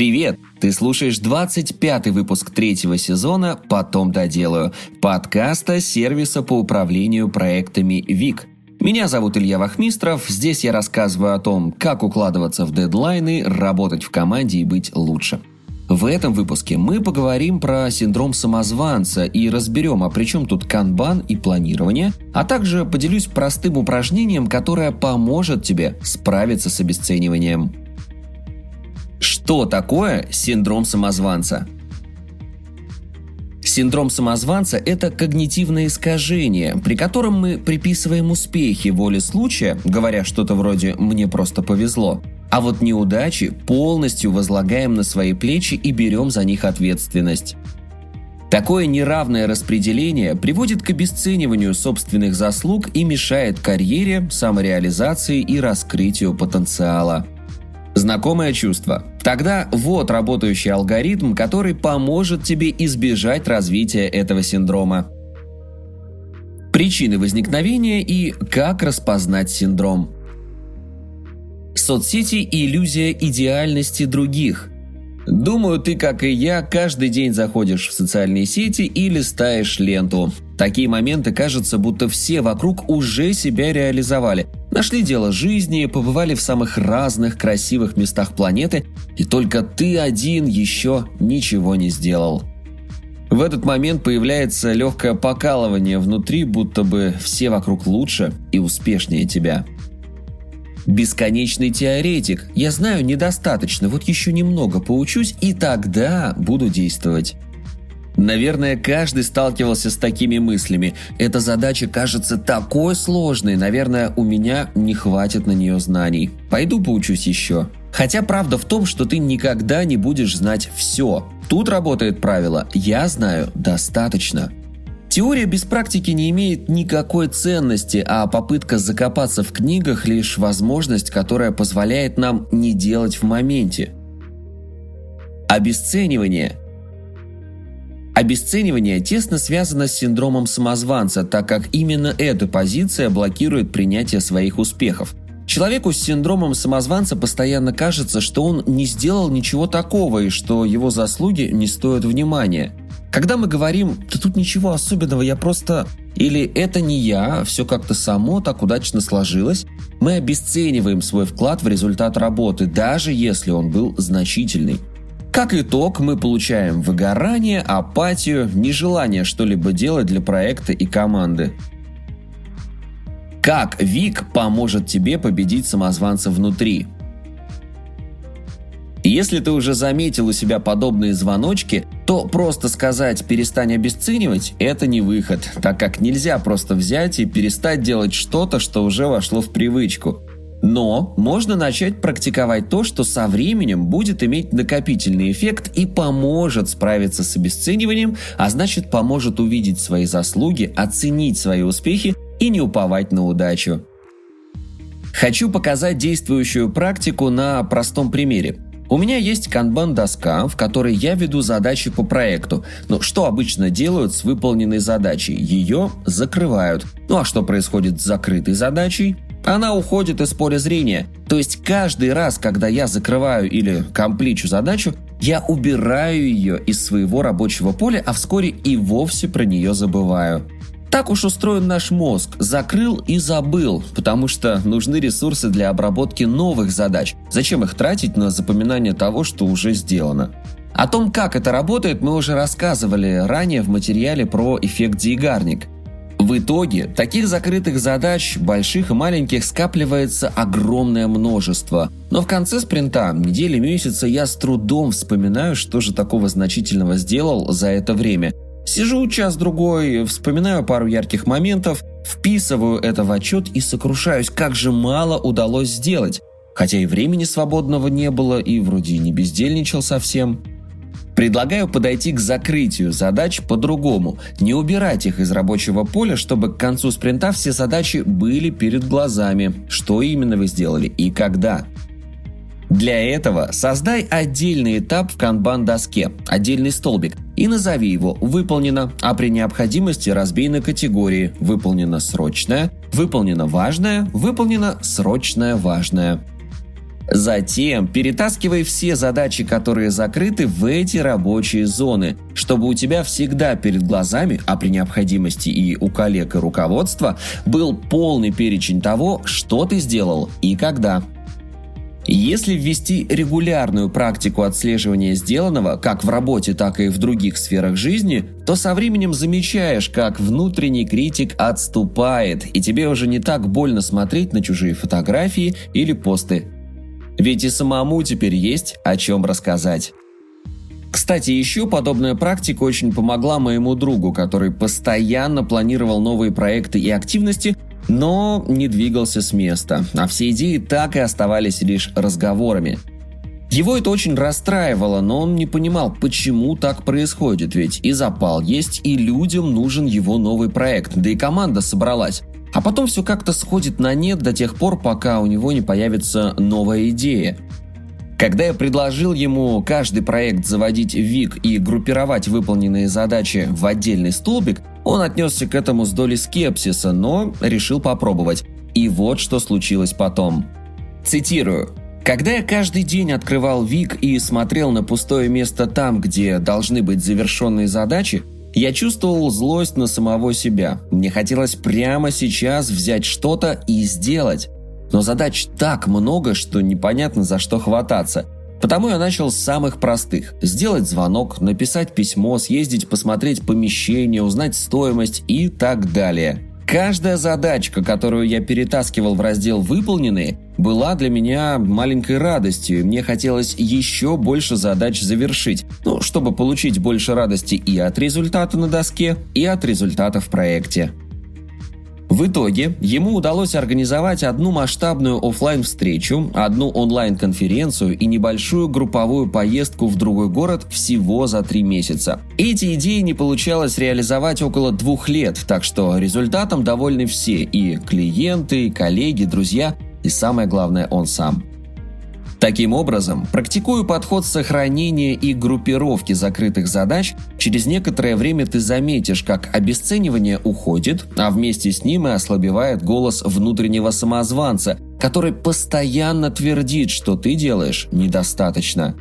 Привет! Ты слушаешь 25-й выпуск третьего сезона «Потом доделаю» подкаста сервиса по управлению проектами ВИК. Меня зовут Илья Вахмистров. Здесь я рассказываю о том, как укладываться в дедлайны, работать в команде и быть лучше. В этом выпуске мы поговорим про синдром самозванца и разберем, а при чем тут канбан и планирование, а также поделюсь простым упражнением, которое поможет тебе справиться с обесцениванием. Что такое синдром самозванца? Синдром самозванца – это когнитивное искажение, при котором мы приписываем успехи воле случая, говоря что-то вроде «мне просто повезло», а вот неудачи полностью возлагаем на свои плечи и берем за них ответственность. Такое неравное распределение приводит к обесцениванию собственных заслуг и мешает карьере, самореализации и раскрытию потенциала – Знакомое чувство? Тогда вот работающий алгоритм, который поможет тебе избежать развития этого синдрома. Причины возникновения и как распознать синдром. Соцсети – иллюзия идеальности других. Думаю, ты, как и я, каждый день заходишь в социальные сети и листаешь ленту. Такие моменты кажется, будто все вокруг уже себя реализовали. Нашли дело жизни, побывали в самых разных красивых местах планеты, и только ты один еще ничего не сделал. В этот момент появляется легкое покалывание внутри, будто бы все вокруг лучше и успешнее тебя. Бесконечный теоретик. Я знаю недостаточно, вот еще немного поучусь, и тогда буду действовать. Наверное, каждый сталкивался с такими мыслями. Эта задача кажется такой сложной, наверное, у меня не хватит на нее знаний. Пойду поучусь еще. Хотя правда в том, что ты никогда не будешь знать все. Тут работает правило «я знаю достаточно». Теория без практики не имеет никакой ценности, а попытка закопаться в книгах – лишь возможность, которая позволяет нам не делать в моменте. Обесценивание. Обесценивание тесно связано с синдромом самозванца, так как именно эта позиция блокирует принятие своих успехов. Человеку с синдромом самозванца постоянно кажется, что он не сделал ничего такого и что его заслуги не стоят внимания. Когда мы говорим «да тут ничего особенного, я просто…» или «это не я, все как-то само так удачно сложилось», мы обесцениваем свой вклад в результат работы, даже если он был значительный. Как итог, мы получаем выгорание, апатию, нежелание что-либо делать для проекта и команды. Как ВИК поможет тебе победить самозванца внутри? Если ты уже заметил у себя подобные звоночки, то просто сказать «перестань обесценивать» – это не выход, так как нельзя просто взять и перестать делать что-то, что уже вошло в привычку. Но можно начать практиковать то, что со временем будет иметь накопительный эффект и поможет справиться с обесцениванием, а значит поможет увидеть свои заслуги, оценить свои успехи и не уповать на удачу. Хочу показать действующую практику на простом примере – у меня есть канбан-доска, в которой я веду задачи по проекту. Но что обычно делают с выполненной задачей? Ее закрывают. Ну а что происходит с закрытой задачей? Она уходит из поля зрения. То есть каждый раз, когда я закрываю или компличу задачу, я убираю ее из своего рабочего поля, а вскоре и вовсе про нее забываю. Так уж устроен наш мозг. Закрыл и забыл, потому что нужны ресурсы для обработки новых задач. Зачем их тратить на запоминание того, что уже сделано? О том, как это работает, мы уже рассказывали ранее в материале про эффект Зигарник. В итоге таких закрытых задач, больших и маленьких, скапливается огромное множество. Но в конце спринта, недели, месяца, я с трудом вспоминаю, что же такого значительного сделал за это время – Сижу час-другой, вспоминаю пару ярких моментов, вписываю это в отчет и сокрушаюсь, как же мало удалось сделать. Хотя и времени свободного не было, и вроде не бездельничал совсем. Предлагаю подойти к закрытию задач по-другому, не убирать их из рабочего поля, чтобы к концу спринта все задачи были перед глазами, что именно вы сделали и когда. Для этого создай отдельный этап в канбан-доске, отдельный столбик, и назови его «Выполнено», а при необходимости разбей на категории «Выполнено срочное», «Выполнено важное», «Выполнено срочное важное». Затем перетаскивай все задачи, которые закрыты в эти рабочие зоны, чтобы у тебя всегда перед глазами, а при необходимости и у коллег и руководства, был полный перечень того, что ты сделал и когда. Если ввести регулярную практику отслеживания сделанного, как в работе, так и в других сферах жизни, то со временем замечаешь, как внутренний критик отступает, и тебе уже не так больно смотреть на чужие фотографии или посты. Ведь и самому теперь есть о чем рассказать. Кстати, еще подобная практика очень помогла моему другу, который постоянно планировал новые проекты и активности, но не двигался с места, а все идеи так и оставались лишь разговорами. Его это очень расстраивало, но он не понимал, почему так происходит, ведь и запал есть, и людям нужен его новый проект, да и команда собралась. А потом все как-то сходит на нет до тех пор, пока у него не появится новая идея. Когда я предложил ему каждый проект заводить ВИК и группировать выполненные задачи в отдельный столбик, он отнесся к этому с долей скепсиса, но решил попробовать. И вот что случилось потом. Цитирую. Когда я каждый день открывал ВИК и смотрел на пустое место там, где должны быть завершенные задачи, я чувствовал злость на самого себя. Мне хотелось прямо сейчас взять что-то и сделать. Но задач так много, что непонятно за что хвататься – Потому я начал с самых простых. Сделать звонок, написать письмо, съездить посмотреть помещение, узнать стоимость и так далее. Каждая задачка, которую я перетаскивал в раздел «Выполненные», была для меня маленькой радостью, мне хотелось еще больше задач завершить, ну, чтобы получить больше радости и от результата на доске, и от результата в проекте. В итоге ему удалось организовать одну масштабную офлайн встречу одну онлайн-конференцию и небольшую групповую поездку в другой город всего за три месяца. Эти идеи не получалось реализовать около двух лет, так что результатом довольны все – и клиенты, и коллеги, друзья, и самое главное – он сам. Таким образом, практикуя подход сохранения и группировки закрытых задач, через некоторое время ты заметишь, как обесценивание уходит, а вместе с ним и ослабевает голос внутреннего самозванца, который постоянно твердит, что ты делаешь недостаточно.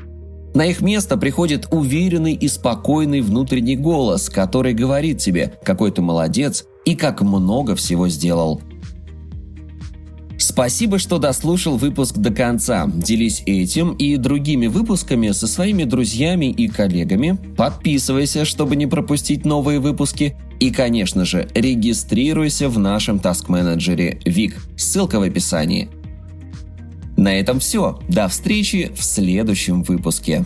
На их место приходит уверенный и спокойный внутренний голос, который говорит тебе, какой ты молодец и как много всего сделал. Спасибо, что дослушал выпуск до конца. Делись этим и другими выпусками со своими друзьями и коллегами. Подписывайся, чтобы не пропустить новые выпуски. И, конечно же, регистрируйся в нашем таск-менеджере ВИК. Ссылка в описании. На этом все. До встречи в следующем выпуске.